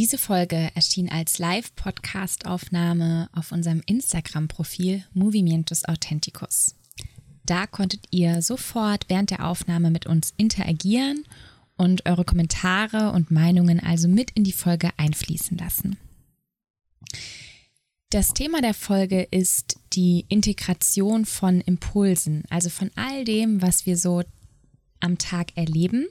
Diese Folge erschien als Live-Podcast-Aufnahme auf unserem Instagram-Profil Movimientos Authenticus. Da konntet ihr sofort während der Aufnahme mit uns interagieren und eure Kommentare und Meinungen also mit in die Folge einfließen lassen. Das Thema der Folge ist die Integration von Impulsen, also von all dem, was wir so am Tag erleben.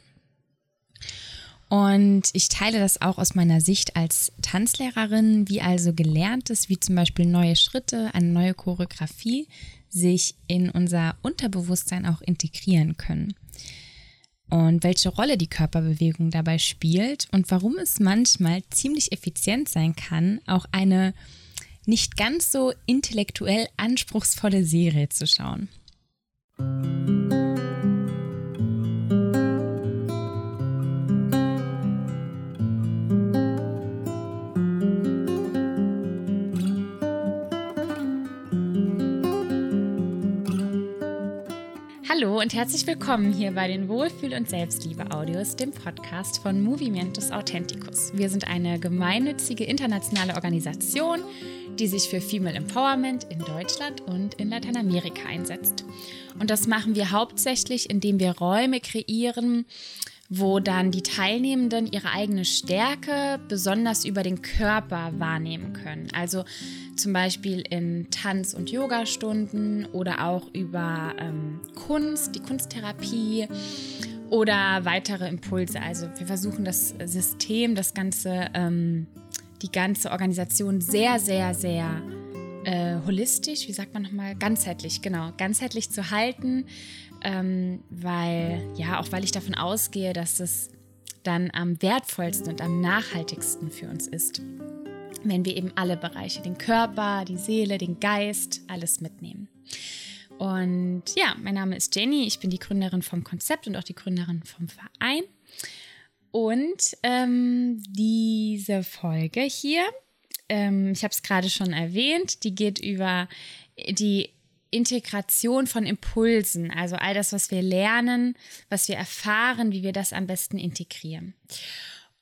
Und ich teile das auch aus meiner Sicht als Tanzlehrerin, wie also gelerntes, wie zum Beispiel neue Schritte, eine neue Choreografie sich in unser Unterbewusstsein auch integrieren können. Und welche Rolle die Körperbewegung dabei spielt und warum es manchmal ziemlich effizient sein kann, auch eine nicht ganz so intellektuell anspruchsvolle Serie zu schauen. Hallo und herzlich willkommen hier bei den Wohlfühl- und Selbstliebe-Audios, dem Podcast von Movimientos Authenticus. Wir sind eine gemeinnützige internationale Organisation, die sich für Female Empowerment in Deutschland und in Lateinamerika einsetzt. Und das machen wir hauptsächlich, indem wir Räume kreieren, wo dann die Teilnehmenden ihre eigene Stärke besonders über den Körper wahrnehmen können. Also zum Beispiel in Tanz- und Yoga-Stunden oder auch über ähm, Kunst, die Kunsttherapie oder weitere Impulse. Also wir versuchen das System, das ganze ähm, die ganze Organisation sehr, sehr, sehr äh, holistisch, wie sagt man nochmal, ganzheitlich, genau, ganzheitlich zu halten, ähm, weil, ja, auch weil ich davon ausgehe, dass es dann am wertvollsten und am nachhaltigsten für uns ist, wenn wir eben alle Bereiche, den Körper, die Seele, den Geist, alles mitnehmen. Und ja, mein Name ist Jenny, ich bin die Gründerin vom Konzept und auch die Gründerin vom Verein. Und ähm, diese Folge hier, ähm, ich habe es gerade schon erwähnt, die geht über die Integration von Impulsen, also all das, was wir lernen, was wir erfahren, wie wir das am besten integrieren.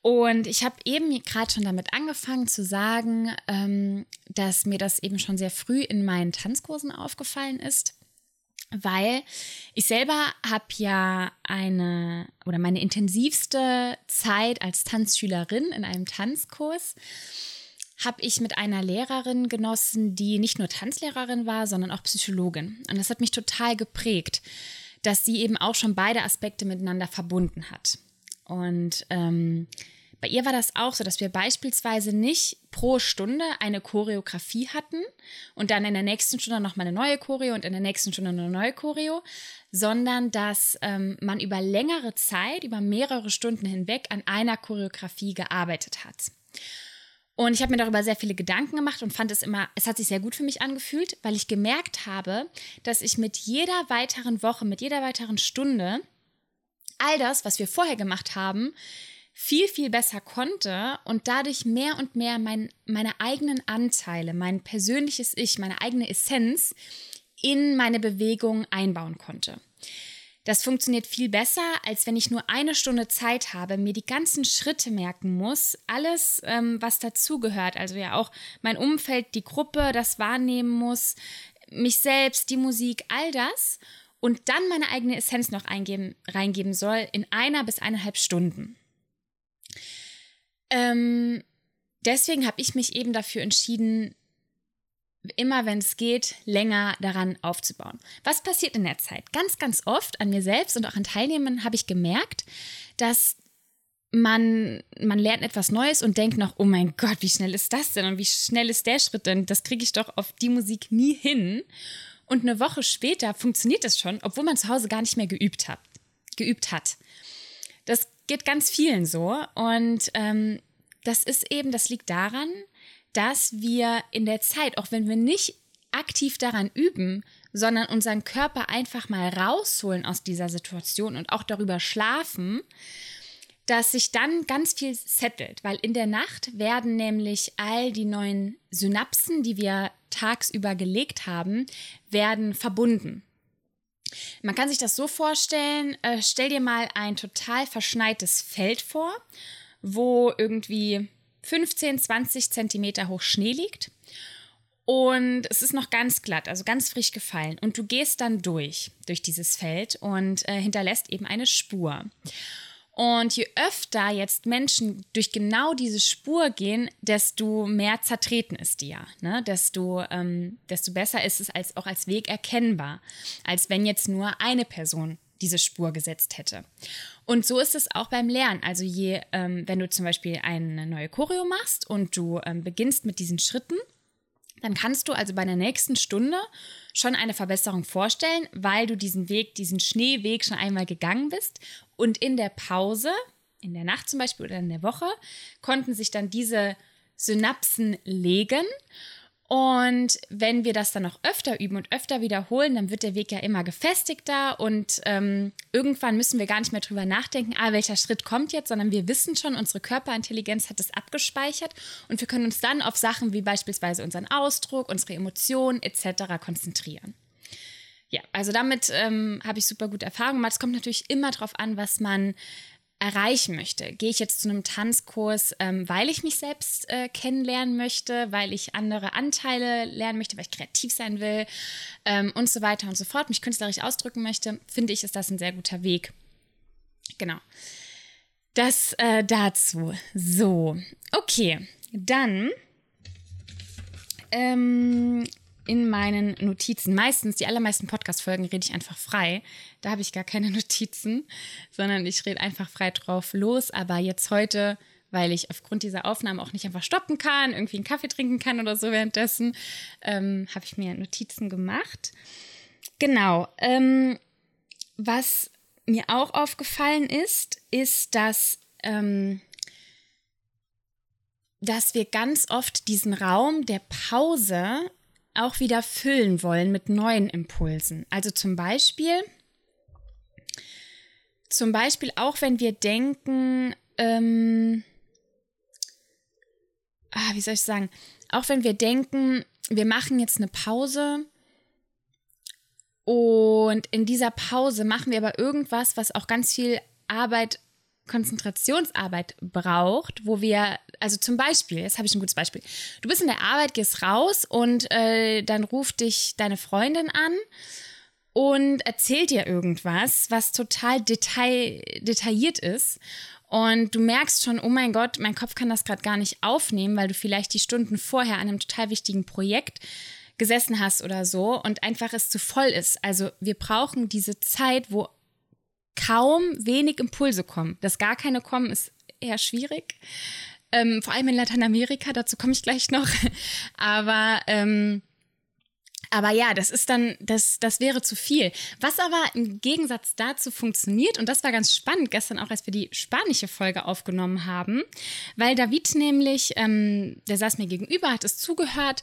Und ich habe eben gerade schon damit angefangen zu sagen, ähm, dass mir das eben schon sehr früh in meinen Tanzkursen aufgefallen ist weil ich selber habe ja eine oder meine intensivste Zeit als Tanzschülerin in einem Tanzkurs habe ich mit einer Lehrerin genossen, die nicht nur Tanzlehrerin war, sondern auch Psychologin. Und das hat mich total geprägt, dass sie eben auch schon beide Aspekte miteinander verbunden hat. Und ähm, bei ihr war das auch so, dass wir beispielsweise nicht pro Stunde eine Choreografie hatten und dann in der nächsten Stunde nochmal eine neue Choreo und in der nächsten Stunde eine neue Choreo, sondern dass ähm, man über längere Zeit, über mehrere Stunden hinweg an einer Choreografie gearbeitet hat. Und ich habe mir darüber sehr viele Gedanken gemacht und fand es immer, es hat sich sehr gut für mich angefühlt, weil ich gemerkt habe, dass ich mit jeder weiteren Woche, mit jeder weiteren Stunde all das, was wir vorher gemacht haben, viel, viel besser konnte und dadurch mehr und mehr mein, meine eigenen Anteile, mein persönliches Ich, meine eigene Essenz in meine Bewegung einbauen konnte. Das funktioniert viel besser, als wenn ich nur eine Stunde Zeit habe, mir die ganzen Schritte merken muss, alles, ähm, was dazugehört, also ja auch mein Umfeld, die Gruppe, das wahrnehmen muss, mich selbst, die Musik, all das und dann meine eigene Essenz noch eingeben, reingeben soll in einer bis eineinhalb Stunden. Ähm, deswegen habe ich mich eben dafür entschieden, immer wenn es geht, länger daran aufzubauen. Was passiert in der Zeit? Ganz, ganz oft an mir selbst und auch an Teilnehmern habe ich gemerkt, dass man, man lernt etwas Neues und denkt noch, oh mein Gott, wie schnell ist das denn und wie schnell ist der Schritt denn? Das kriege ich doch auf die Musik nie hin. Und eine Woche später funktioniert es schon, obwohl man zu Hause gar nicht mehr geübt hat. Geübt hat. Das geht ganz vielen so. Und ähm, das ist eben, das liegt daran, dass wir in der Zeit, auch wenn wir nicht aktiv daran üben, sondern unseren Körper einfach mal rausholen aus dieser Situation und auch darüber schlafen, dass sich dann ganz viel settelt, weil in der Nacht werden nämlich all die neuen Synapsen, die wir tagsüber gelegt haben, werden verbunden. Man kann sich das so vorstellen, äh, stell dir mal ein total verschneites Feld vor, wo irgendwie 15, 20 Zentimeter hoch Schnee liegt. Und es ist noch ganz glatt, also ganz frisch gefallen. Und du gehst dann durch, durch dieses Feld und äh, hinterlässt eben eine Spur. Und je öfter jetzt Menschen durch genau diese Spur gehen, desto mehr zertreten ist die ja. Ne? Desto, ähm, desto besser ist es als, auch als Weg erkennbar, als wenn jetzt nur eine Person diese Spur gesetzt hätte. Und so ist es auch beim Lernen. Also je, ähm, wenn du zum Beispiel eine neue Choreo machst und du ähm, beginnst mit diesen Schritten, dann kannst du also bei der nächsten Stunde schon eine Verbesserung vorstellen, weil du diesen Weg, diesen Schneeweg schon einmal gegangen bist. Und in der Pause, in der Nacht zum Beispiel oder in der Woche, konnten sich dann diese Synapsen legen und wenn wir das dann noch öfter üben und öfter wiederholen, dann wird der Weg ja immer gefestigter und ähm, irgendwann müssen wir gar nicht mehr drüber nachdenken, ah, welcher Schritt kommt jetzt, sondern wir wissen schon, unsere Körperintelligenz hat es abgespeichert und wir können uns dann auf Sachen wie beispielsweise unseren Ausdruck, unsere Emotionen etc. konzentrieren. Ja, also damit ähm, habe ich super gute Erfahrungen gemacht. Es kommt natürlich immer darauf an, was man erreichen möchte. Gehe ich jetzt zu einem Tanzkurs, ähm, weil ich mich selbst äh, kennenlernen möchte, weil ich andere Anteile lernen möchte, weil ich kreativ sein will ähm, und so weiter und so fort, mich künstlerisch ausdrücken möchte, finde ich, ist das ein sehr guter Weg. Genau. Das äh, dazu. So, okay. Dann ähm, in meinen Notizen. Meistens, die allermeisten Podcast-Folgen rede ich einfach frei. Da habe ich gar keine Notizen, sondern ich rede einfach frei drauf los. Aber jetzt heute, weil ich aufgrund dieser Aufnahme auch nicht einfach stoppen kann, irgendwie einen Kaffee trinken kann oder so währenddessen, ähm, habe ich mir Notizen gemacht. Genau. Ähm, was mir auch aufgefallen ist, ist, dass ähm, dass wir ganz oft diesen Raum der Pause auch wieder füllen wollen mit neuen Impulsen. Also zum Beispiel, zum Beispiel auch wenn wir denken, ähm, ah, wie soll ich sagen, auch wenn wir denken, wir machen jetzt eine Pause und in dieser Pause machen wir aber irgendwas, was auch ganz viel Arbeit Konzentrationsarbeit braucht, wo wir, also zum Beispiel, jetzt habe ich ein gutes Beispiel. Du bist in der Arbeit, gehst raus und äh, dann ruft dich deine Freundin an und erzählt dir irgendwas, was total detail, detailliert ist. Und du merkst schon, oh mein Gott, mein Kopf kann das gerade gar nicht aufnehmen, weil du vielleicht die Stunden vorher an einem total wichtigen Projekt gesessen hast oder so und einfach es zu voll ist. Also wir brauchen diese Zeit, wo kaum wenig Impulse kommen. Dass gar keine kommen, ist eher schwierig. Ähm, vor allem in Lateinamerika, dazu komme ich gleich noch. Aber ähm, aber ja, das ist dann, das, das wäre zu viel. Was aber im Gegensatz dazu funktioniert, und das war ganz spannend gestern auch, als wir die spanische Folge aufgenommen haben, weil David nämlich, ähm, der saß mir gegenüber, hat es zugehört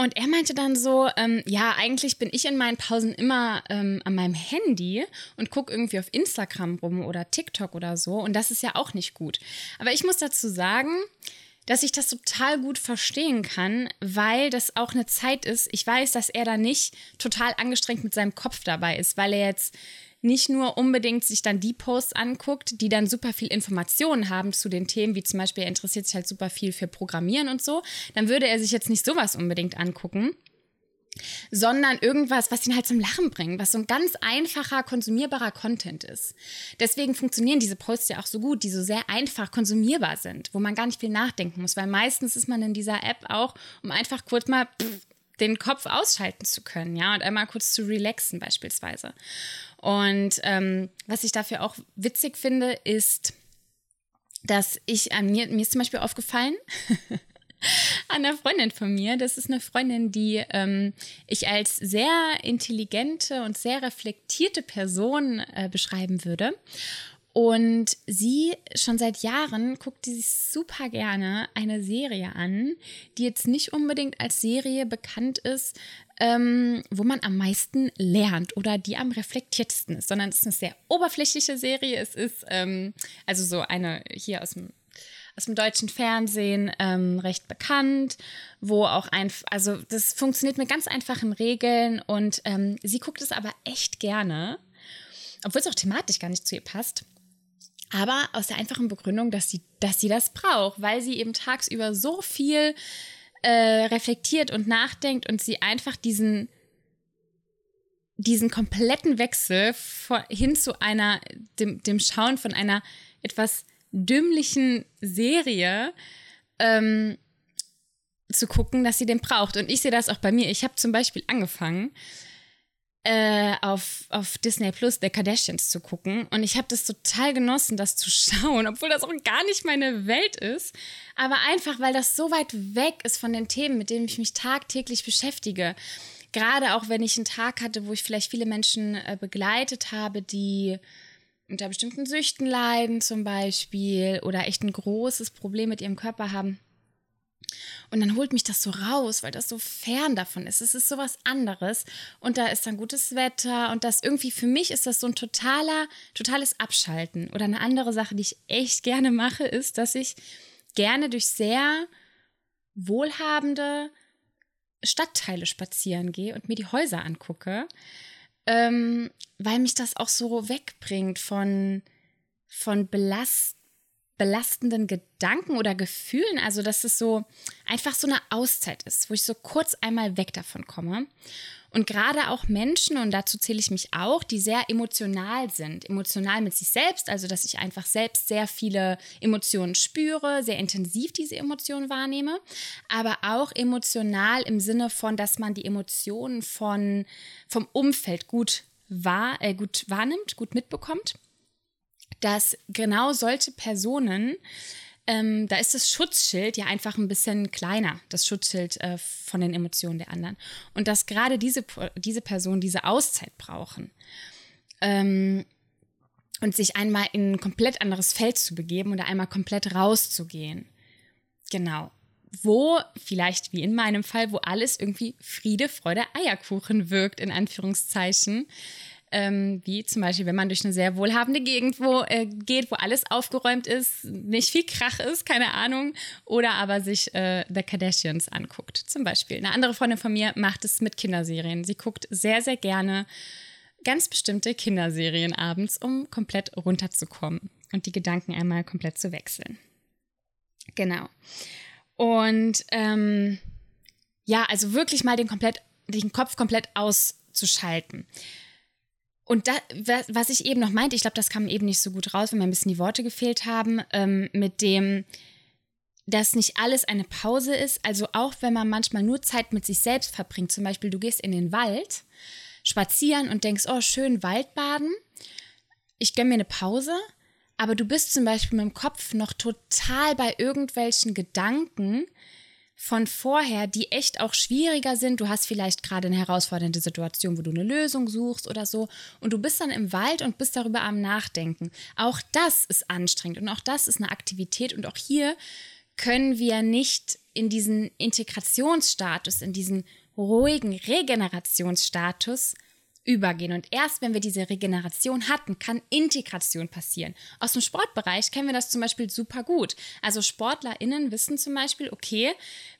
und er meinte dann so, ähm, ja, eigentlich bin ich in meinen Pausen immer ähm, an meinem Handy und gucke irgendwie auf Instagram rum oder TikTok oder so. Und das ist ja auch nicht gut. Aber ich muss dazu sagen, dass ich das total gut verstehen kann, weil das auch eine Zeit ist. Ich weiß, dass er da nicht total angestrengt mit seinem Kopf dabei ist, weil er jetzt nicht nur unbedingt sich dann die Posts anguckt, die dann super viel Informationen haben zu den Themen, wie zum Beispiel er interessiert sich halt super viel für Programmieren und so, dann würde er sich jetzt nicht sowas unbedingt angucken sondern irgendwas, was ihn halt zum Lachen bringt, was so ein ganz einfacher, konsumierbarer Content ist. Deswegen funktionieren diese Posts ja auch so gut, die so sehr einfach konsumierbar sind, wo man gar nicht viel nachdenken muss, weil meistens ist man in dieser App auch, um einfach kurz mal pff, den Kopf ausschalten zu können, ja, und einmal kurz zu relaxen beispielsweise. Und ähm, was ich dafür auch witzig finde, ist, dass ich an mir, mir ist zum Beispiel aufgefallen, an einer Freundin von mir. Das ist eine Freundin, die ähm, ich als sehr intelligente und sehr reflektierte Person äh, beschreiben würde. Und sie schon seit Jahren guckt sie sich super gerne eine Serie an, die jetzt nicht unbedingt als Serie bekannt ist, ähm, wo man am meisten lernt oder die am reflektiertesten ist, sondern es ist eine sehr oberflächliche Serie. Es ist ähm, also so eine hier aus dem aus dem deutschen Fernsehen ähm, recht bekannt, wo auch ein, also das funktioniert mit ganz einfachen Regeln und ähm, sie guckt es aber echt gerne, obwohl es auch thematisch gar nicht zu ihr passt. Aber aus der einfachen Begründung, dass sie, dass sie das braucht, weil sie eben tagsüber so viel äh, reflektiert und nachdenkt und sie einfach diesen, diesen kompletten Wechsel vor, hin zu einer, dem, dem Schauen von einer etwas dümmlichen Serie ähm, zu gucken, dass sie den braucht. Und ich sehe das auch bei mir. Ich habe zum Beispiel angefangen, äh, auf, auf Disney Plus The Kardashians zu gucken. Und ich habe das total genossen, das zu schauen, obwohl das auch gar nicht meine Welt ist. Aber einfach, weil das so weit weg ist von den Themen, mit denen ich mich tagtäglich beschäftige. Gerade auch wenn ich einen Tag hatte, wo ich vielleicht viele Menschen äh, begleitet habe, die unter bestimmten Süchten leiden zum Beispiel oder echt ein großes Problem mit ihrem Körper haben und dann holt mich das so raus, weil das so fern davon ist. Es ist sowas anderes. Und da ist dann gutes Wetter. Und das irgendwie für mich ist das so ein totaler, totales Abschalten. Oder eine andere Sache, die ich echt gerne mache, ist, dass ich gerne durch sehr wohlhabende Stadtteile spazieren gehe und mir die Häuser angucke. Ähm, weil mich das auch so wegbringt von, von Belast belastenden Gedanken oder Gefühlen. Also, dass es so einfach so eine Auszeit ist, wo ich so kurz einmal weg davon komme. Und gerade auch Menschen, und dazu zähle ich mich auch, die sehr emotional sind. Emotional mit sich selbst, also dass ich einfach selbst sehr viele Emotionen spüre, sehr intensiv diese Emotionen wahrnehme, aber auch emotional im Sinne von, dass man die Emotionen von, vom Umfeld gut, wahr, äh, gut wahrnimmt, gut mitbekommt dass genau solche Personen, ähm, da ist das Schutzschild ja einfach ein bisschen kleiner, das Schutzschild äh, von den Emotionen der anderen. Und dass gerade diese, diese Personen diese Auszeit brauchen. Ähm, und sich einmal in ein komplett anderes Feld zu begeben oder einmal komplett rauszugehen. Genau. Wo, vielleicht wie in meinem Fall, wo alles irgendwie Friede, Freude, Eierkuchen wirkt, in Anführungszeichen ähm, wie zum Beispiel, wenn man durch eine sehr wohlhabende Gegend wo, äh, geht, wo alles aufgeräumt ist, nicht viel Krach ist, keine Ahnung, oder aber sich äh, The Kardashians anguckt, zum Beispiel. Eine andere Freundin von mir macht es mit Kinderserien. Sie guckt sehr, sehr gerne ganz bestimmte Kinderserien abends, um komplett runterzukommen und die Gedanken einmal komplett zu wechseln. Genau. Und ähm, ja, also wirklich mal den, komplett, den Kopf komplett auszuschalten. Und da, was ich eben noch meinte, ich glaube, das kam eben nicht so gut raus, wenn mir ein bisschen die Worte gefehlt haben, ähm, mit dem, dass nicht alles eine Pause ist. Also auch wenn man manchmal nur Zeit mit sich selbst verbringt, zum Beispiel du gehst in den Wald, spazieren und denkst, oh, schön Waldbaden, ich gönne mir eine Pause, aber du bist zum Beispiel mit dem Kopf noch total bei irgendwelchen Gedanken, von vorher, die echt auch schwieriger sind. Du hast vielleicht gerade eine herausfordernde Situation, wo du eine Lösung suchst oder so. Und du bist dann im Wald und bist darüber am Nachdenken. Auch das ist anstrengend und auch das ist eine Aktivität. Und auch hier können wir nicht in diesen Integrationsstatus, in diesen ruhigen Regenerationsstatus übergehen. Und erst wenn wir diese Regeneration hatten, kann Integration passieren. Aus dem Sportbereich kennen wir das zum Beispiel super gut. Also SportlerInnen wissen zum Beispiel, okay,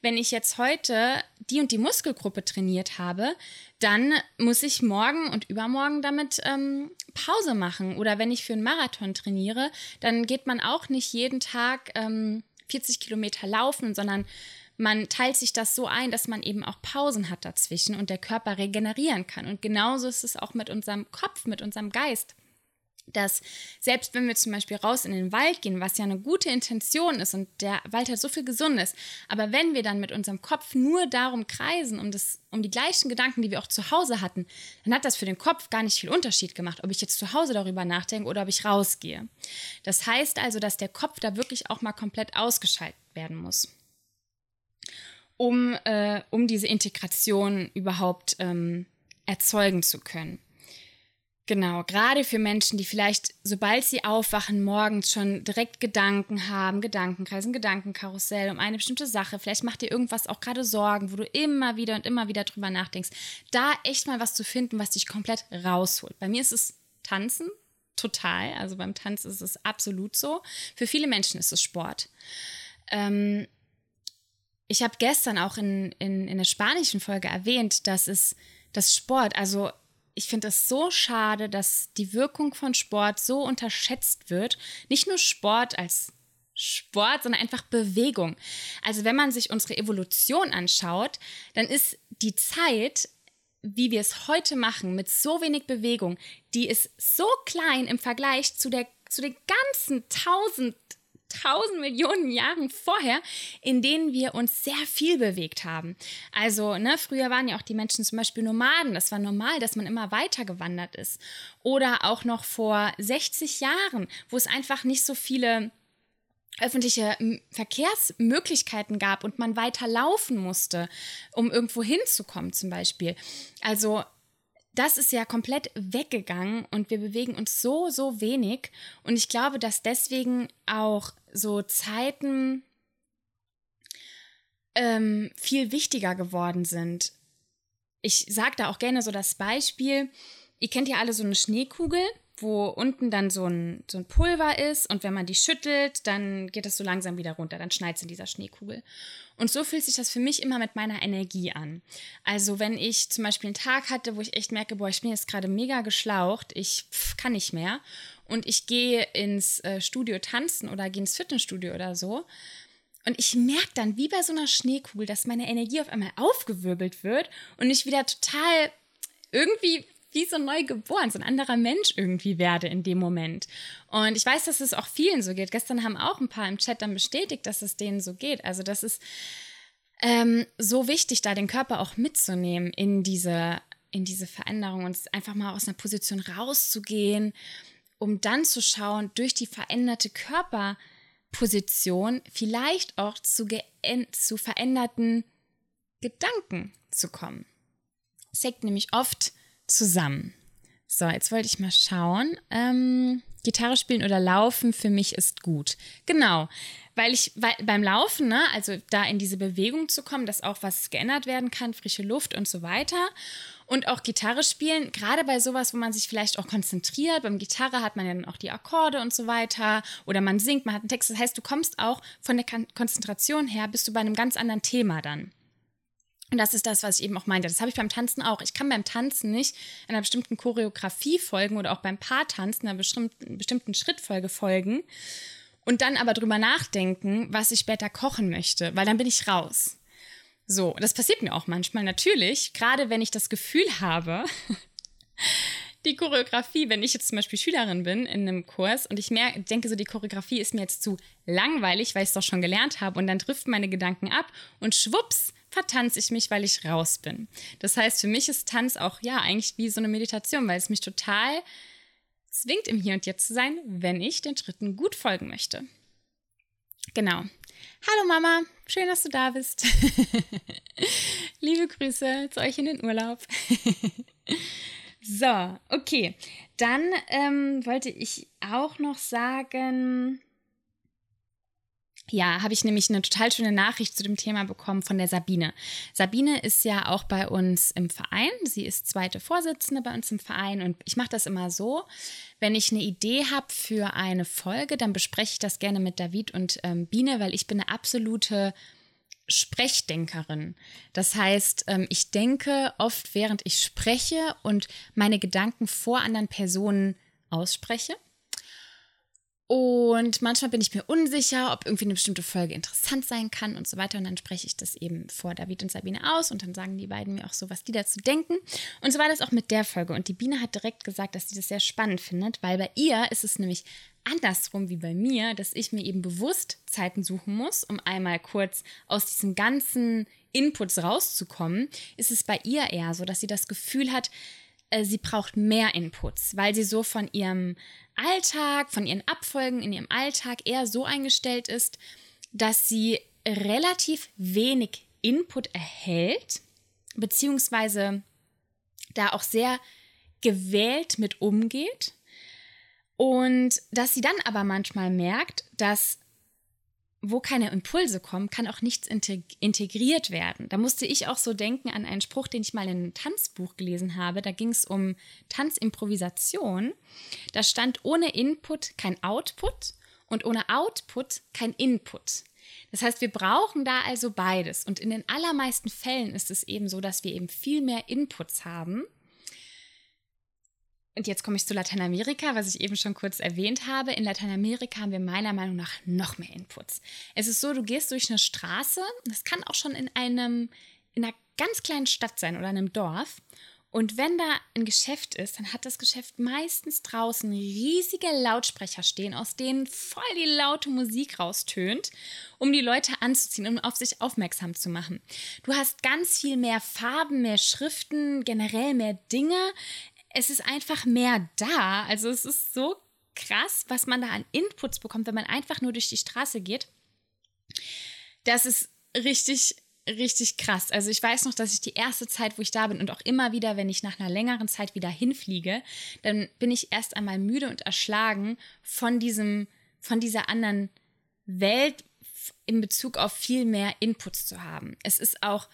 wenn ich jetzt heute die und die Muskelgruppe trainiert habe, dann muss ich morgen und übermorgen damit ähm, Pause machen. Oder wenn ich für einen Marathon trainiere, dann geht man auch nicht jeden Tag ähm, 40 Kilometer laufen, sondern man teilt sich das so ein, dass man eben auch Pausen hat dazwischen und der Körper regenerieren kann. Und genauso ist es auch mit unserem Kopf, mit unserem Geist. Dass selbst wenn wir zum Beispiel raus in den Wald gehen, was ja eine gute Intention ist und der Wald hat so viel Gesundes, aber wenn wir dann mit unserem Kopf nur darum kreisen, um, das, um die gleichen Gedanken, die wir auch zu Hause hatten, dann hat das für den Kopf gar nicht viel Unterschied gemacht, ob ich jetzt zu Hause darüber nachdenke oder ob ich rausgehe. Das heißt also, dass der Kopf da wirklich auch mal komplett ausgeschaltet werden muss um, äh, um diese Integration überhaupt ähm, erzeugen zu können. Genau, gerade für Menschen, die vielleicht, sobald sie aufwachen, morgens schon direkt Gedanken haben, Gedankenkreisen, Gedankenkarussell um eine bestimmte Sache. Vielleicht macht dir irgendwas auch gerade Sorgen, wo du immer wieder und immer wieder drüber nachdenkst. Da echt mal was zu finden, was dich komplett rausholt. Bei mir ist es Tanzen, total. Also beim Tanzen ist es absolut so. Für viele Menschen ist es Sport. Ähm, ich habe gestern auch in, in, in der spanischen Folge erwähnt, dass es das Sport, also ich finde es so schade, dass die Wirkung von Sport so unterschätzt wird. Nicht nur Sport als Sport, sondern einfach Bewegung. Also wenn man sich unsere Evolution anschaut, dann ist die Zeit, wie wir es heute machen, mit so wenig Bewegung, die ist so klein im Vergleich zu, der, zu den ganzen tausend, tausend Millionen Jahren vorher, in denen wir uns sehr viel bewegt haben. Also, ne, früher waren ja auch die Menschen zum Beispiel Nomaden. Das war normal, dass man immer weiter gewandert ist. Oder auch noch vor 60 Jahren, wo es einfach nicht so viele öffentliche Verkehrsmöglichkeiten gab und man weiter laufen musste, um irgendwo hinzukommen zum Beispiel. Also das ist ja komplett weggegangen und wir bewegen uns so, so wenig. Und ich glaube, dass deswegen auch so Zeiten ähm, viel wichtiger geworden sind. Ich sage da auch gerne so das Beispiel, ihr kennt ja alle so eine Schneekugel wo unten dann so ein, so ein Pulver ist und wenn man die schüttelt, dann geht das so langsam wieder runter, dann schneit es in dieser Schneekugel. Und so fühlt sich das für mich immer mit meiner Energie an. Also wenn ich zum Beispiel einen Tag hatte, wo ich echt merke, boah, ich bin jetzt gerade mega geschlaucht, ich pff, kann nicht mehr und ich gehe ins äh, Studio tanzen oder gehe ins Fitnessstudio oder so, und ich merke dann, wie bei so einer Schneekugel, dass meine Energie auf einmal aufgewirbelt wird und ich wieder total irgendwie wie so neu geboren, so ein anderer Mensch irgendwie werde in dem Moment. Und ich weiß, dass es auch vielen so geht. Gestern haben auch ein paar im Chat dann bestätigt, dass es denen so geht. Also das ist ähm, so wichtig, da den Körper auch mitzunehmen in diese, in diese Veränderung und einfach mal aus einer Position rauszugehen, um dann zu schauen, durch die veränderte Körperposition vielleicht auch zu, zu veränderten Gedanken zu kommen. Es hängt nämlich oft zusammen. So, jetzt wollte ich mal schauen. Ähm, Gitarre spielen oder laufen für mich ist gut. Genau, weil ich weil, beim Laufen, ne, also da in diese Bewegung zu kommen, dass auch was geändert werden kann, frische Luft und so weiter. Und auch Gitarre spielen, gerade bei sowas, wo man sich vielleicht auch konzentriert. Beim Gitarre hat man ja dann auch die Akkorde und so weiter. Oder man singt, man hat einen Text. Das heißt, du kommst auch von der Konzentration her, bist du bei einem ganz anderen Thema dann. Und das ist das, was ich eben auch meinte. Das habe ich beim Tanzen auch. Ich kann beim Tanzen nicht einer bestimmten Choreografie folgen oder auch beim Paartanzen einer bestimmten, bestimmten Schrittfolge folgen und dann aber drüber nachdenken, was ich später kochen möchte, weil dann bin ich raus. So, das passiert mir auch manchmal natürlich, gerade wenn ich das Gefühl habe, die Choreografie, wenn ich jetzt zum Beispiel Schülerin bin in einem Kurs und ich mehr, denke so, die Choreografie ist mir jetzt zu langweilig, weil ich es doch schon gelernt habe und dann driften meine Gedanken ab und schwupps vertanze ich mich, weil ich raus bin. Das heißt, für mich ist Tanz auch ja eigentlich wie so eine Meditation, weil es mich total zwingt, im Hier und Jetzt zu sein, wenn ich den Schritten gut folgen möchte. Genau. Hallo Mama, schön, dass du da bist. Liebe Grüße zu euch in den Urlaub. so, okay. Dann ähm, wollte ich auch noch sagen, ja, habe ich nämlich eine total schöne Nachricht zu dem Thema bekommen von der Sabine. Sabine ist ja auch bei uns im Verein. Sie ist zweite Vorsitzende bei uns im Verein und ich mache das immer so, wenn ich eine Idee habe für eine Folge, dann bespreche ich das gerne mit David und ähm, Biene, weil ich bin eine absolute Sprechdenkerin. Das heißt, ähm, ich denke oft, während ich spreche und meine Gedanken vor anderen Personen ausspreche. Und manchmal bin ich mir unsicher, ob irgendwie eine bestimmte Folge interessant sein kann und so weiter. Und dann spreche ich das eben vor David und Sabine aus und dann sagen die beiden mir auch so, was die dazu denken. Und so war das auch mit der Folge. Und die Biene hat direkt gesagt, dass sie das sehr spannend findet, weil bei ihr ist es nämlich andersrum wie bei mir, dass ich mir eben bewusst Zeiten suchen muss, um einmal kurz aus diesen ganzen Inputs rauszukommen. Ist es bei ihr eher so, dass sie das Gefühl hat, äh, sie braucht mehr Inputs, weil sie so von ihrem Alltag, von ihren Abfolgen in ihrem Alltag eher so eingestellt ist, dass sie relativ wenig Input erhält, beziehungsweise da auch sehr gewählt mit umgeht. Und dass sie dann aber manchmal merkt, dass wo keine Impulse kommen, kann auch nichts integriert werden. Da musste ich auch so denken an einen Spruch, den ich mal in einem Tanzbuch gelesen habe. Da ging es um Tanzimprovisation. Da stand ohne Input kein Output und ohne Output kein Input. Das heißt, wir brauchen da also beides. Und in den allermeisten Fällen ist es eben so, dass wir eben viel mehr Inputs haben, und jetzt komme ich zu Lateinamerika, was ich eben schon kurz erwähnt habe. In Lateinamerika haben wir meiner Meinung nach noch mehr Inputs. Es ist so, du gehst durch eine Straße, das kann auch schon in einem, in einer ganz kleinen Stadt sein oder einem Dorf. Und wenn da ein Geschäft ist, dann hat das Geschäft meistens draußen riesige Lautsprecher stehen, aus denen voll die laute Musik raustönt, um die Leute anzuziehen, um auf sich aufmerksam zu machen. Du hast ganz viel mehr Farben, mehr Schriften, generell mehr Dinge. Es ist einfach mehr da. Also es ist so krass, was man da an Inputs bekommt, wenn man einfach nur durch die Straße geht. Das ist richtig richtig krass. Also ich weiß noch, dass ich die erste Zeit, wo ich da bin und auch immer wieder, wenn ich nach einer längeren Zeit wieder hinfliege, dann bin ich erst einmal müde und erschlagen von diesem, von dieser anderen Welt in Bezug auf viel mehr Inputs zu haben. Es ist auch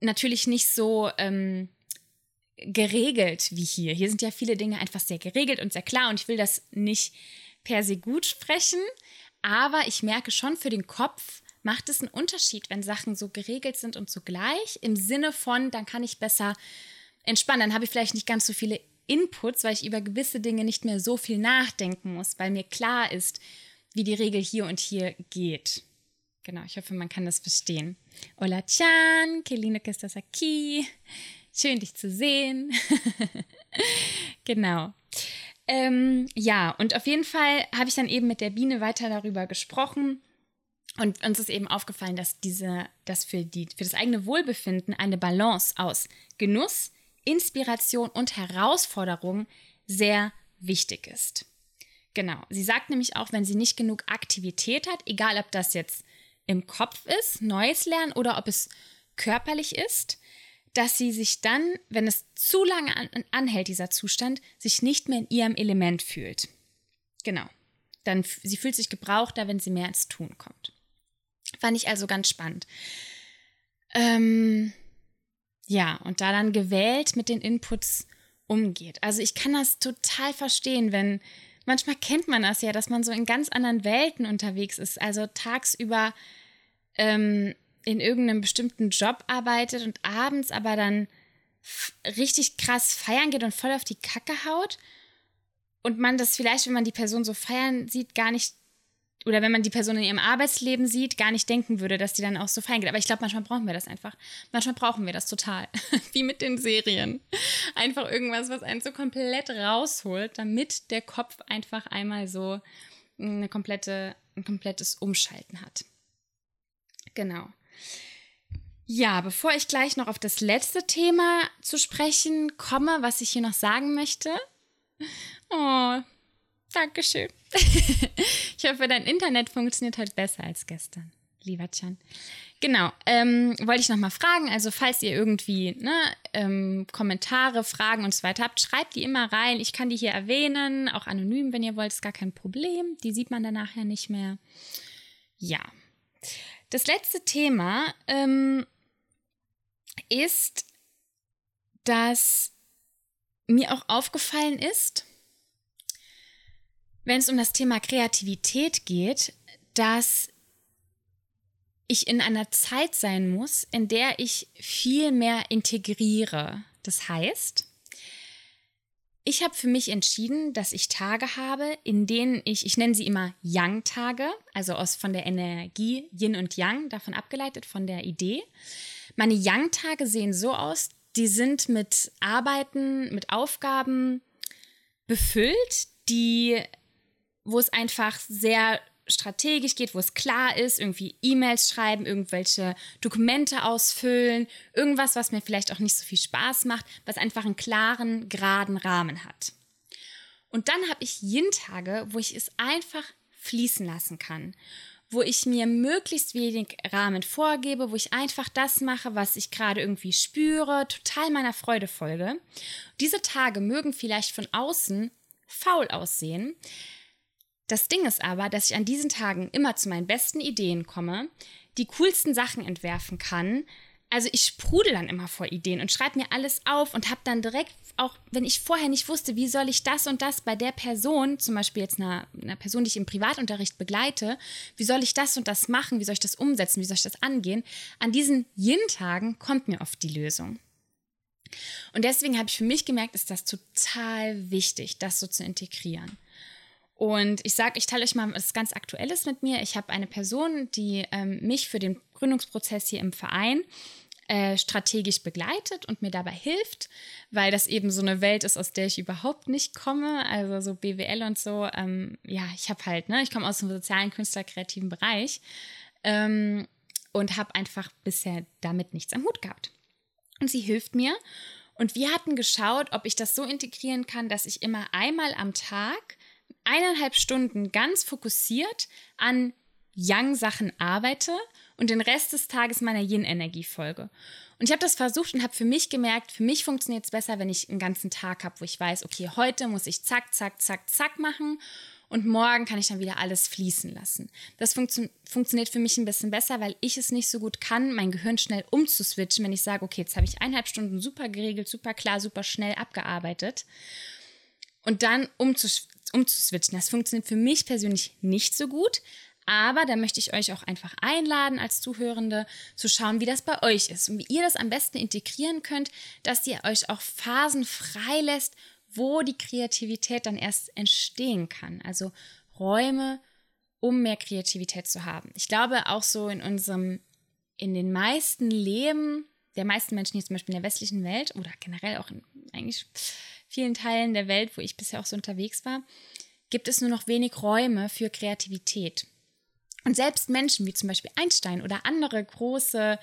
natürlich nicht so ähm, geregelt wie hier. Hier sind ja viele Dinge einfach sehr geregelt und sehr klar und ich will das nicht per se gut sprechen, aber ich merke schon für den Kopf, macht es einen Unterschied, wenn Sachen so geregelt sind und so gleich, im Sinne von, dann kann ich besser entspannen, dann habe ich vielleicht nicht ganz so viele Inputs, weil ich über gewisse Dinge nicht mehr so viel nachdenken muss, weil mir klar ist, wie die Regel hier und hier geht. Genau, ich hoffe, man kann das verstehen. Hola Chan, Kelino aquí. Schön, dich zu sehen. genau. Ähm, ja, und auf jeden Fall habe ich dann eben mit der Biene weiter darüber gesprochen, und uns ist eben aufgefallen, dass diese, dass für, die, für das eigene Wohlbefinden eine Balance aus Genuss, Inspiration und Herausforderung sehr wichtig ist. Genau. Sie sagt nämlich auch, wenn sie nicht genug Aktivität hat, egal ob das jetzt im Kopf ist, Neues lernen oder ob es körperlich ist, dass sie sich dann, wenn es zu lange an, anhält, dieser Zustand, sich nicht mehr in ihrem Element fühlt. Genau. Dann, sie fühlt sich gebrauchter, wenn sie mehr ins Tun kommt. Fand ich also ganz spannend. Ähm, ja, und da dann gewählt mit den Inputs umgeht. Also ich kann das total verstehen, wenn manchmal kennt man das ja, dass man so in ganz anderen Welten unterwegs ist. Also tagsüber ähm, in irgendeinem bestimmten Job arbeitet und abends aber dann richtig krass feiern geht und voll auf die Kacke haut. Und man das vielleicht, wenn man die Person so feiern sieht, gar nicht oder wenn man die Person in ihrem Arbeitsleben sieht, gar nicht denken würde, dass die dann auch so fein geht. Aber ich glaube, manchmal brauchen wir das einfach. Manchmal brauchen wir das total. Wie mit den Serien. Einfach irgendwas, was einen so komplett rausholt, damit der Kopf einfach einmal so eine komplette, ein komplettes Umschalten hat. Genau. Ja, bevor ich gleich noch auf das letzte Thema zu sprechen komme, was ich hier noch sagen möchte. Oh, Dankeschön. ich hoffe, dein Internet funktioniert heute besser als gestern, lieber Chan. Genau, ähm, wollte ich nochmal fragen, also falls ihr irgendwie ne, ähm, Kommentare, Fragen und so weiter habt, schreibt die immer rein. Ich kann die hier erwähnen, auch anonym, wenn ihr wollt, ist gar kein Problem. Die sieht man dann nachher nicht mehr. Ja. Das letzte Thema ähm, ist, dass mir auch aufgefallen ist, wenn es um das Thema Kreativität geht, dass ich in einer Zeit sein muss, in der ich viel mehr integriere. Das heißt, ich habe für mich entschieden, dass ich Tage habe, in denen ich, ich nenne sie immer Yang-Tage, also aus von der Energie Yin und Yang, davon abgeleitet von der Idee. Meine Yang-Tage sehen so aus, die sind mit Arbeiten, mit Aufgaben befüllt, die wo es einfach sehr strategisch geht, wo es klar ist, irgendwie E-Mails schreiben, irgendwelche Dokumente ausfüllen, irgendwas, was mir vielleicht auch nicht so viel Spaß macht, was einfach einen klaren, geraden Rahmen hat. Und dann habe ich Yin-Tage, wo ich es einfach fließen lassen kann, wo ich mir möglichst wenig Rahmen vorgebe, wo ich einfach das mache, was ich gerade irgendwie spüre, total meiner Freude folge. Diese Tage mögen vielleicht von außen faul aussehen, das Ding ist aber, dass ich an diesen Tagen immer zu meinen besten Ideen komme, die coolsten Sachen entwerfen kann. Also ich sprudel dann immer vor Ideen und schreibe mir alles auf und habe dann direkt, auch wenn ich vorher nicht wusste, wie soll ich das und das bei der Person, zum Beispiel jetzt einer, einer Person, die ich im Privatunterricht begleite, wie soll ich das und das machen, wie soll ich das umsetzen, wie soll ich das angehen, an diesen Yin-Tagen kommt mir oft die Lösung. Und deswegen habe ich für mich gemerkt, ist das total wichtig, das so zu integrieren. Und ich sage, ich teile euch mal was ganz Aktuelles mit mir. Ich habe eine Person, die ähm, mich für den Gründungsprozess hier im Verein äh, strategisch begleitet und mir dabei hilft, weil das eben so eine Welt ist, aus der ich überhaupt nicht komme. Also so BWL und so. Ähm, ja, ich habe halt, ne, ich komme aus dem sozialen, künstlerkreativen Bereich ähm, und habe einfach bisher damit nichts am Hut gehabt. Und sie hilft mir. Und wir hatten geschaut, ob ich das so integrieren kann, dass ich immer einmal am Tag eineinhalb Stunden ganz fokussiert an Yang-Sachen arbeite und den Rest des Tages meiner Yin-Energie folge. Und ich habe das versucht und habe für mich gemerkt, für mich funktioniert es besser, wenn ich einen ganzen Tag habe, wo ich weiß, okay, heute muss ich zack, zack, zack, zack machen und morgen kann ich dann wieder alles fließen lassen. Das funktio funktioniert für mich ein bisschen besser, weil ich es nicht so gut kann, mein Gehirn schnell umzuswitchen, wenn ich sage, okay, jetzt habe ich eineinhalb Stunden super geregelt, super klar, super schnell abgearbeitet und dann umzus umzuswitchen. Das funktioniert für mich persönlich nicht so gut, aber da möchte ich euch auch einfach einladen, als Zuhörende zu schauen, wie das bei euch ist und wie ihr das am besten integrieren könnt, dass ihr euch auch Phasen frei lässt, wo die Kreativität dann erst entstehen kann. Also Räume, um mehr Kreativität zu haben. Ich glaube auch so in unserem, in den meisten Leben der meisten Menschen hier zum Beispiel in der westlichen Welt oder generell auch in eigentlich vielen Teilen der Welt, wo ich bisher auch so unterwegs war, gibt es nur noch wenig Räume für Kreativität. Und selbst Menschen wie zum Beispiel Einstein oder andere große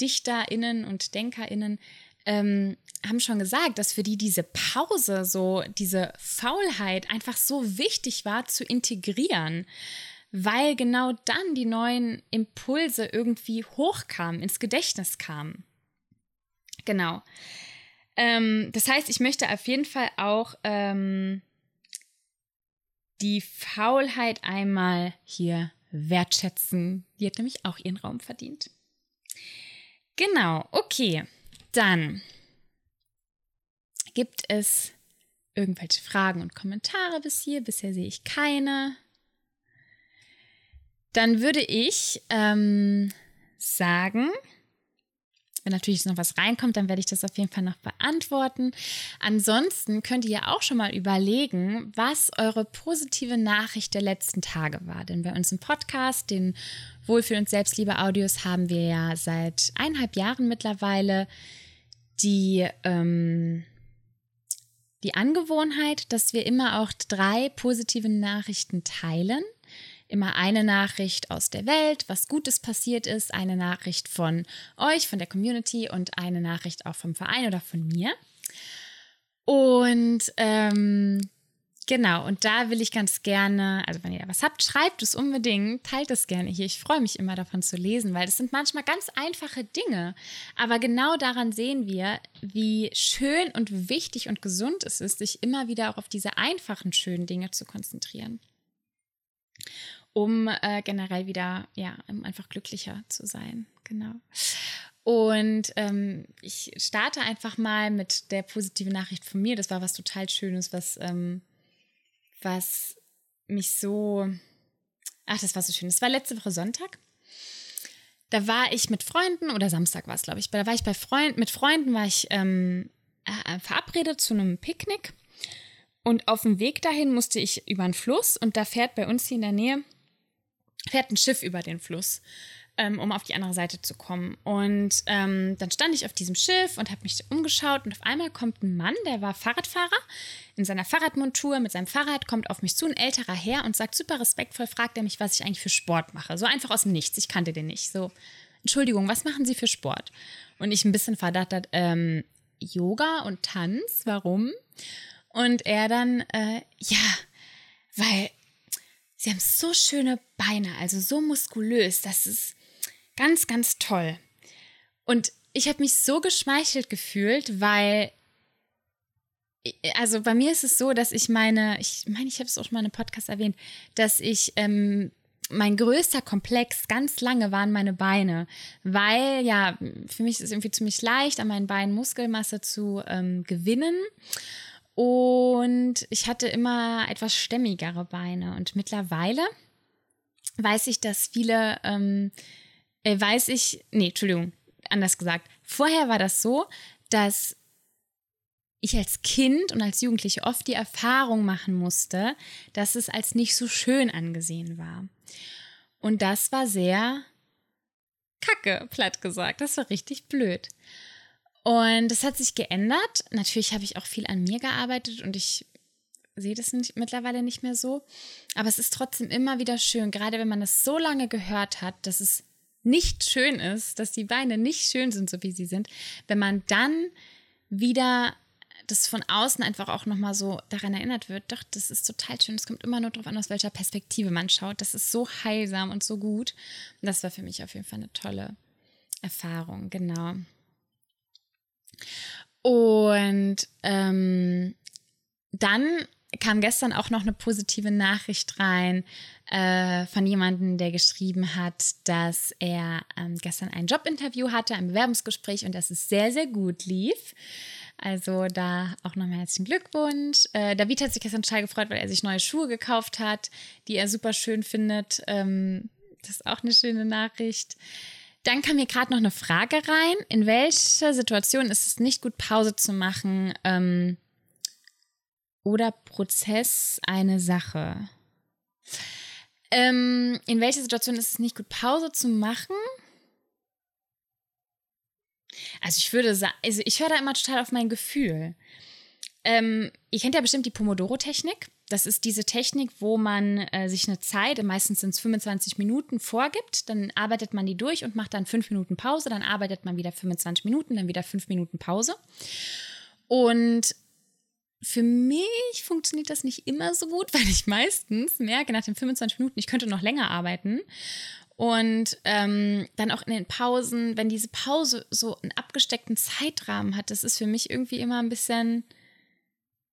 DichterInnen und DenkerInnen ähm, haben schon gesagt, dass für die diese Pause, so diese Faulheit einfach so wichtig war zu integrieren, weil genau dann die neuen Impulse irgendwie hochkamen, ins Gedächtnis kamen. Genau. Ähm, das heißt, ich möchte auf jeden Fall auch ähm, die Faulheit einmal hier wertschätzen. Die hat nämlich auch ihren Raum verdient. Genau, okay. Dann gibt es irgendwelche Fragen und Kommentare bis hier. Bisher sehe ich keine. Dann würde ich ähm, sagen, wenn natürlich noch was reinkommt, dann werde ich das auf jeden Fall noch beantworten. Ansonsten könnt ihr auch schon mal überlegen, was eure positive Nachricht der letzten Tage war. Denn bei uns im Podcast, den Wohlfühl- und Selbstliebe-Audios, haben wir ja seit eineinhalb Jahren mittlerweile die, ähm, die Angewohnheit, dass wir immer auch drei positive Nachrichten teilen immer eine Nachricht aus der Welt, was Gutes passiert ist, eine Nachricht von euch, von der Community und eine Nachricht auch vom Verein oder von mir. Und ähm, genau, und da will ich ganz gerne, also wenn ihr was habt, schreibt es unbedingt, teilt es gerne hier. Ich freue mich immer davon zu lesen, weil das sind manchmal ganz einfache Dinge. Aber genau daran sehen wir, wie schön und wichtig und gesund es ist, sich immer wieder auch auf diese einfachen, schönen Dinge zu konzentrieren um äh, generell wieder, ja, um einfach glücklicher zu sein. Genau. Und ähm, ich starte einfach mal mit der positiven Nachricht von mir. Das war was total Schönes, was, ähm, was mich so. Ach, das war so schön. Das war letzte Woche Sonntag. Da war ich mit Freunden, oder Samstag war es, glaube ich. Da war ich bei Freunden, mit Freunden war ich ähm, äh, verabredet zu einem Picknick. Und auf dem Weg dahin musste ich über einen Fluss und da fährt bei uns hier in der Nähe fährt ein Schiff über den Fluss, ähm, um auf die andere Seite zu kommen. Und ähm, dann stand ich auf diesem Schiff und habe mich umgeschaut und auf einmal kommt ein Mann, der war Fahrradfahrer, in seiner Fahrradmontur mit seinem Fahrrad, kommt auf mich zu, ein älterer Herr und sagt super respektvoll, fragt er mich, was ich eigentlich für Sport mache. So einfach aus dem Nichts, ich kannte den nicht. So, Entschuldigung, was machen Sie für Sport? Und ich ein bisschen verdattert, ähm, Yoga und Tanz, warum? Und er dann, äh, ja, weil Sie haben so schöne Beine, also so muskulös. Das ist ganz, ganz toll. Und ich habe mich so geschmeichelt gefühlt, weil, also bei mir ist es so, dass ich meine, ich meine, ich habe es auch schon mal in einem Podcast erwähnt, dass ich ähm, mein größter Komplex ganz lange waren meine Beine, weil ja, für mich ist es irgendwie ziemlich leicht, an meinen Beinen Muskelmasse zu ähm, gewinnen. Und ich hatte immer etwas stämmigere Beine. Und mittlerweile weiß ich, dass viele, ähm, äh, weiß ich, nee, Entschuldigung, anders gesagt. Vorher war das so, dass ich als Kind und als Jugendliche oft die Erfahrung machen musste, dass es als nicht so schön angesehen war. Und das war sehr kacke, platt gesagt. Das war richtig blöd. Und das hat sich geändert. Natürlich habe ich auch viel an mir gearbeitet und ich sehe das nicht, mittlerweile nicht mehr so. Aber es ist trotzdem immer wieder schön, gerade wenn man das so lange gehört hat, dass es nicht schön ist, dass die Beine nicht schön sind, so wie sie sind, wenn man dann wieder das von außen einfach auch nochmal so daran erinnert wird, doch, das ist total schön. Es kommt immer nur darauf an, aus welcher Perspektive man schaut. Das ist so heilsam und so gut. Und das war für mich auf jeden Fall eine tolle Erfahrung, genau. Und ähm, dann kam gestern auch noch eine positive Nachricht rein äh, von jemandem, der geschrieben hat, dass er ähm, gestern ein Jobinterview hatte, ein Bewerbungsgespräch und dass es sehr, sehr gut lief. Also da auch nochmal herzlichen Glückwunsch. Äh, David hat sich gestern total gefreut, weil er sich neue Schuhe gekauft hat, die er super schön findet. Ähm, das ist auch eine schöne Nachricht. Dann kam hier gerade noch eine Frage rein. In welcher Situation ist es nicht gut, Pause zu machen ähm, oder Prozess eine Sache? Ähm, in welcher Situation ist es nicht gut, Pause zu machen? Also ich würde sagen, also ich höre da immer total auf mein Gefühl. Ähm, ihr kennt ja bestimmt die Pomodoro-Technik. Das ist diese Technik, wo man äh, sich eine Zeit, meistens sind es 25 Minuten, vorgibt. Dann arbeitet man die durch und macht dann fünf Minuten Pause. Dann arbeitet man wieder 25 Minuten, dann wieder fünf Minuten Pause. Und für mich funktioniert das nicht immer so gut, weil ich meistens merke nach den 25 Minuten, ich könnte noch länger arbeiten. Und ähm, dann auch in den Pausen, wenn diese Pause so einen abgesteckten Zeitrahmen hat, das ist für mich irgendwie immer ein bisschen,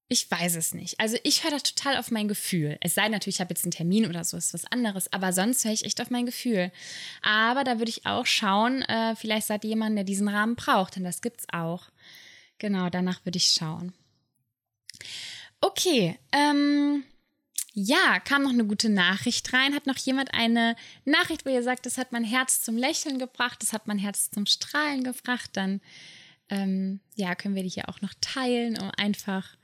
ich weiß es nicht. Also ich höre da total auf mein Gefühl. Es sei natürlich, ich habe jetzt einen Termin oder so, ist was anderes. Aber sonst höre ich echt auf mein Gefühl. Aber da würde ich auch schauen, äh, vielleicht seid ihr jemand, der diesen Rahmen braucht, denn das gibt's auch. Genau, danach würde ich schauen. Okay, ähm, ja, kam noch eine gute Nachricht rein. Hat noch jemand eine Nachricht, wo ihr sagt, das hat mein Herz zum Lächeln gebracht, das hat mein Herz zum Strahlen gebracht, dann ähm, ja, können wir die hier auch noch teilen, um einfach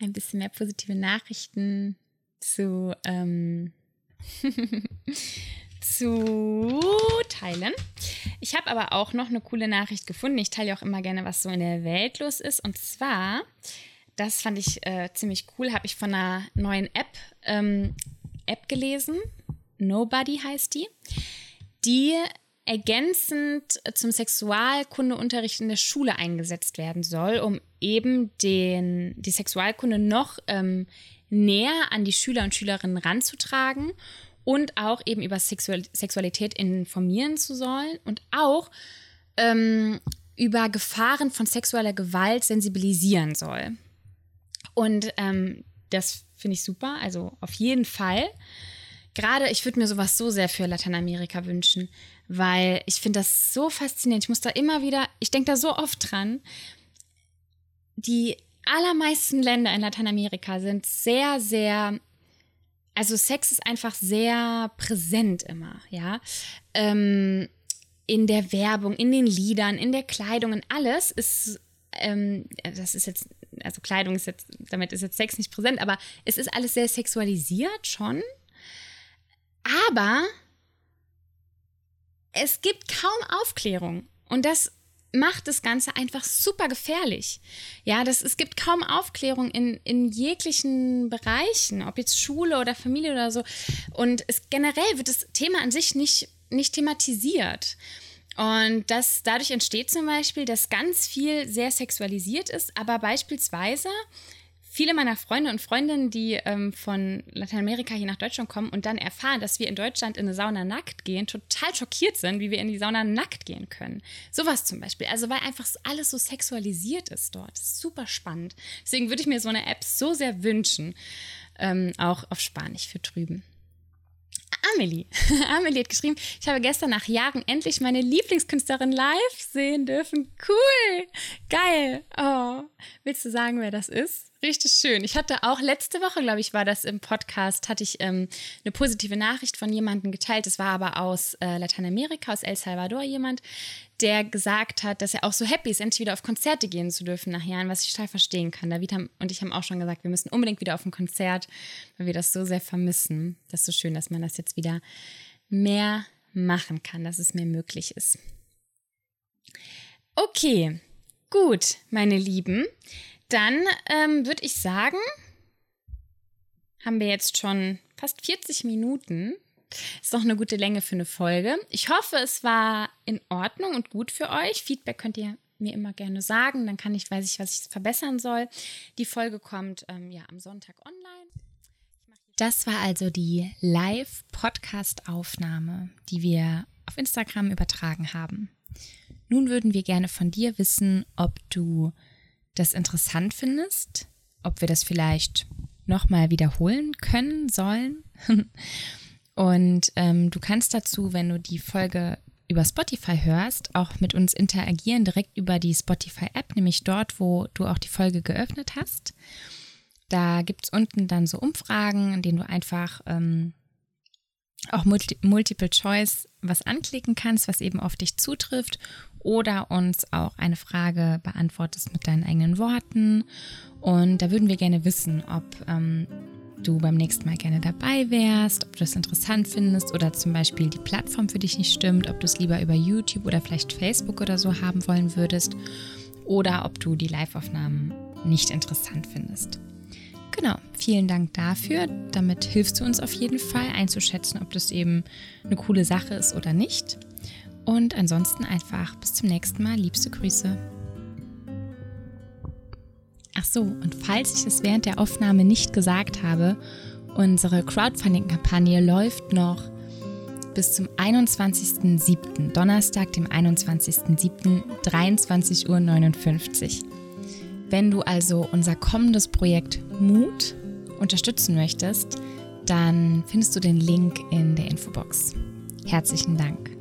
ein bisschen mehr positive Nachrichten zu, ähm, zu teilen. Ich habe aber auch noch eine coole Nachricht gefunden. Ich teile auch immer gerne, was so in der Welt los ist. Und zwar das fand ich äh, ziemlich cool. Habe ich von einer neuen App, ähm, App gelesen. Nobody heißt die. Die ergänzend zum Sexualkundeunterricht in der Schule eingesetzt werden soll, um eben den, die Sexualkunde noch ähm, näher an die Schüler und Schülerinnen ranzutragen und auch eben über Sexual Sexualität informieren zu sollen und auch ähm, über Gefahren von sexueller Gewalt sensibilisieren soll. Und ähm, das finde ich super, also auf jeden Fall. Gerade, ich würde mir sowas so sehr für Lateinamerika wünschen, weil ich finde das so faszinierend. Ich muss da immer wieder, ich denke da so oft dran. Die allermeisten Länder in Lateinamerika sind sehr, sehr, also Sex ist einfach sehr präsent immer, ja. Ähm, in der Werbung, in den Liedern, in der Kleidung, in alles ist ähm, das ist jetzt, also Kleidung ist jetzt, damit ist jetzt Sex nicht präsent, aber es ist alles sehr sexualisiert schon. Aber es gibt kaum Aufklärung. Und das macht das Ganze einfach super gefährlich. Ja, das, es gibt kaum Aufklärung in, in jeglichen Bereichen, ob jetzt Schule oder Familie oder so. Und es generell wird das Thema an sich nicht, nicht thematisiert. Und das, dadurch entsteht zum Beispiel, dass ganz viel sehr sexualisiert ist, aber beispielsweise viele meiner Freunde und Freundinnen, die ähm, von Lateinamerika hier nach Deutschland kommen und dann erfahren, dass wir in Deutschland in eine Sauna nackt gehen, total schockiert sind, wie wir in die Sauna nackt gehen können. Sowas zum Beispiel. Also weil einfach alles so sexualisiert ist dort. Super spannend. Deswegen würde ich mir so eine App so sehr wünschen, ähm, auch auf Spanisch für drüben. Amelie. Amelie hat geschrieben, ich habe gestern nach Jahren endlich meine Lieblingskünstlerin live sehen dürfen. Cool. Geil. Oh. Willst du sagen, wer das ist? Richtig schön. Ich hatte auch letzte Woche, glaube ich, war das im Podcast, hatte ich ähm, eine positive Nachricht von jemandem geteilt. Das war aber aus äh, Lateinamerika, aus El Salvador jemand, der gesagt hat, dass er auch so happy ist, endlich wieder auf Konzerte gehen zu dürfen nach Jahren, was ich total verstehen kann. David und ich haben auch schon gesagt, wir müssen unbedingt wieder auf ein Konzert, weil wir das so sehr vermissen. Das ist so schön, dass man das jetzt wieder mehr machen kann, dass es mehr möglich ist. Okay, gut, meine Lieben. Dann ähm, würde ich sagen, haben wir jetzt schon fast 40 Minuten. Ist doch eine gute Länge für eine Folge. Ich hoffe, es war in Ordnung und gut für euch. Feedback könnt ihr mir immer gerne sagen. Dann kann ich, weiß ich, was ich verbessern soll. Die Folge kommt ähm, ja am Sonntag online. Das war also die Live-Podcast-Aufnahme, die wir auf Instagram übertragen haben. Nun würden wir gerne von dir wissen, ob du das interessant findest, ob wir das vielleicht nochmal wiederholen können sollen. Und ähm, du kannst dazu, wenn du die Folge über Spotify hörst, auch mit uns interagieren, direkt über die Spotify-App, nämlich dort, wo du auch die Folge geöffnet hast. Da gibt es unten dann so Umfragen, in denen du einfach ähm, auch Multi Multiple Choice was anklicken kannst, was eben auf dich zutrifft oder uns auch eine Frage beantwortest mit deinen eigenen Worten. Und da würden wir gerne wissen, ob ähm, du beim nächsten Mal gerne dabei wärst, ob du das interessant findest oder zum Beispiel die Plattform für dich nicht stimmt, ob du es lieber über YouTube oder vielleicht Facebook oder so haben wollen würdest oder ob du die Live-Aufnahmen nicht interessant findest. Genau, vielen Dank dafür. Damit hilfst du uns auf jeden Fall einzuschätzen, ob das eben eine coole Sache ist oder nicht. Und ansonsten einfach bis zum nächsten Mal. Liebste Grüße. Ach so, und falls ich es während der Aufnahme nicht gesagt habe, unsere Crowdfunding-Kampagne läuft noch bis zum 21.07., Donnerstag, dem 21.07., 23.59 Uhr. Wenn du also unser kommendes Projekt Mut unterstützen möchtest, dann findest du den Link in der Infobox. Herzlichen Dank.